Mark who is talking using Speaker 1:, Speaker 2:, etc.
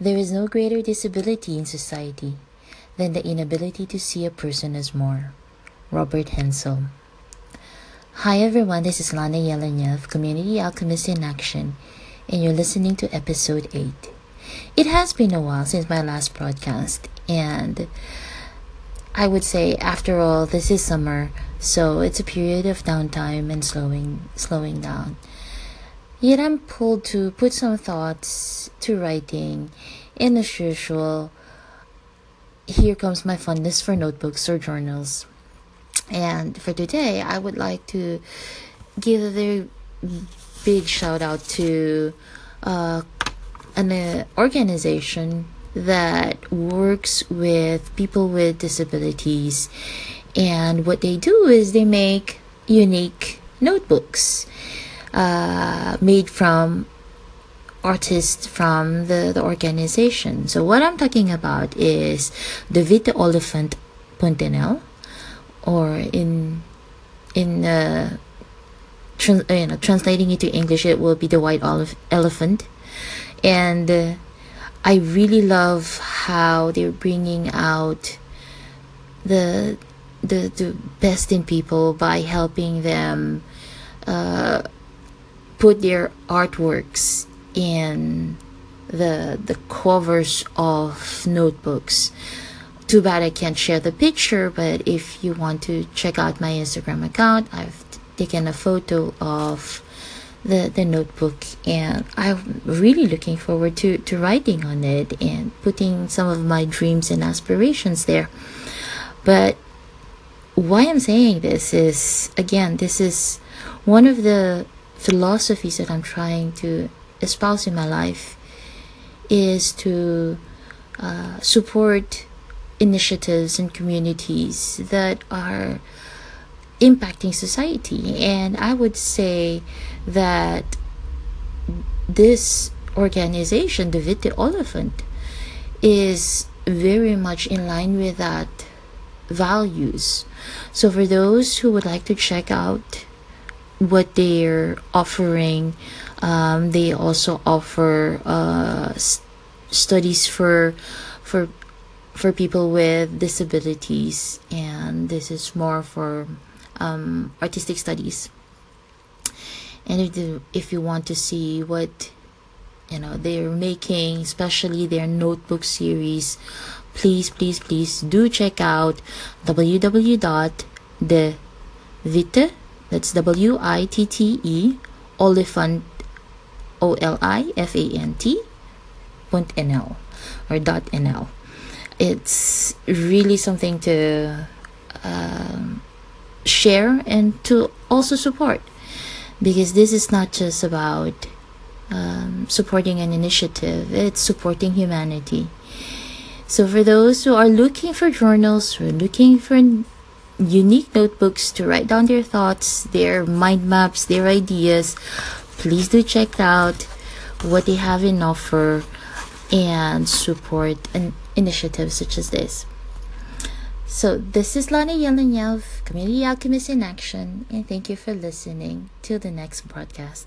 Speaker 1: There is no greater disability in society than the inability to see a person as more. Robert Hensel. Hi everyone, this is Lana Yelenev, Community Alchemist in Action, and you're listening to episode 8. It has been a while since my last broadcast, and I would say after all, this is summer, so it's a period of downtime and slowing slowing down. Yet I'm pulled to put some thoughts to writing, and as usual, here comes my fondness for notebooks or journals. And for today, I would like to give a very big shout out to uh, an uh, organization that works with people with disabilities. And what they do is they make unique notebooks uh, made from artists from the, the organization. So what I'm talking about is the Witte Olifant Puntenel, or in in uh, trans, you know translating it to English, it will be the white olive elephant, and uh, I really love how they're bringing out the the the best in people by helping them. Uh, put their artworks in the the covers of notebooks. Too bad I can't share the picture, but if you want to check out my Instagram account, I've taken a photo of the the notebook and I'm really looking forward to to writing on it and putting some of my dreams and aspirations there. But why I'm saying this is again, this is one of the philosophies that I'm trying to espouse in my life is to uh, support initiatives and communities that are impacting society. And I would say that this organization, the Witte Olifant, is very much in line with that values. So for those who would like to check out what they're offering. Um, they also offer uh, s- studies for for for people with disabilities, and this is more for um, artistic studies. And if the, if you want to see what you know they're making, especially their notebook series, please please please do check out www.dewitte that's W I T T E Olifant O L I F A N T point NL or dot NL. It's really something to um, share and to also support because this is not just about um, supporting an initiative, it's supporting humanity. So, for those who are looking for journals, who are looking for unique notebooks to write down their thoughts, their mind maps, their ideas. Please do check out what they have in offer and support an initiative such as this. So this is Lana Yelenev, Community Alchemist in Action, and thank you for listening. Till the next broadcast.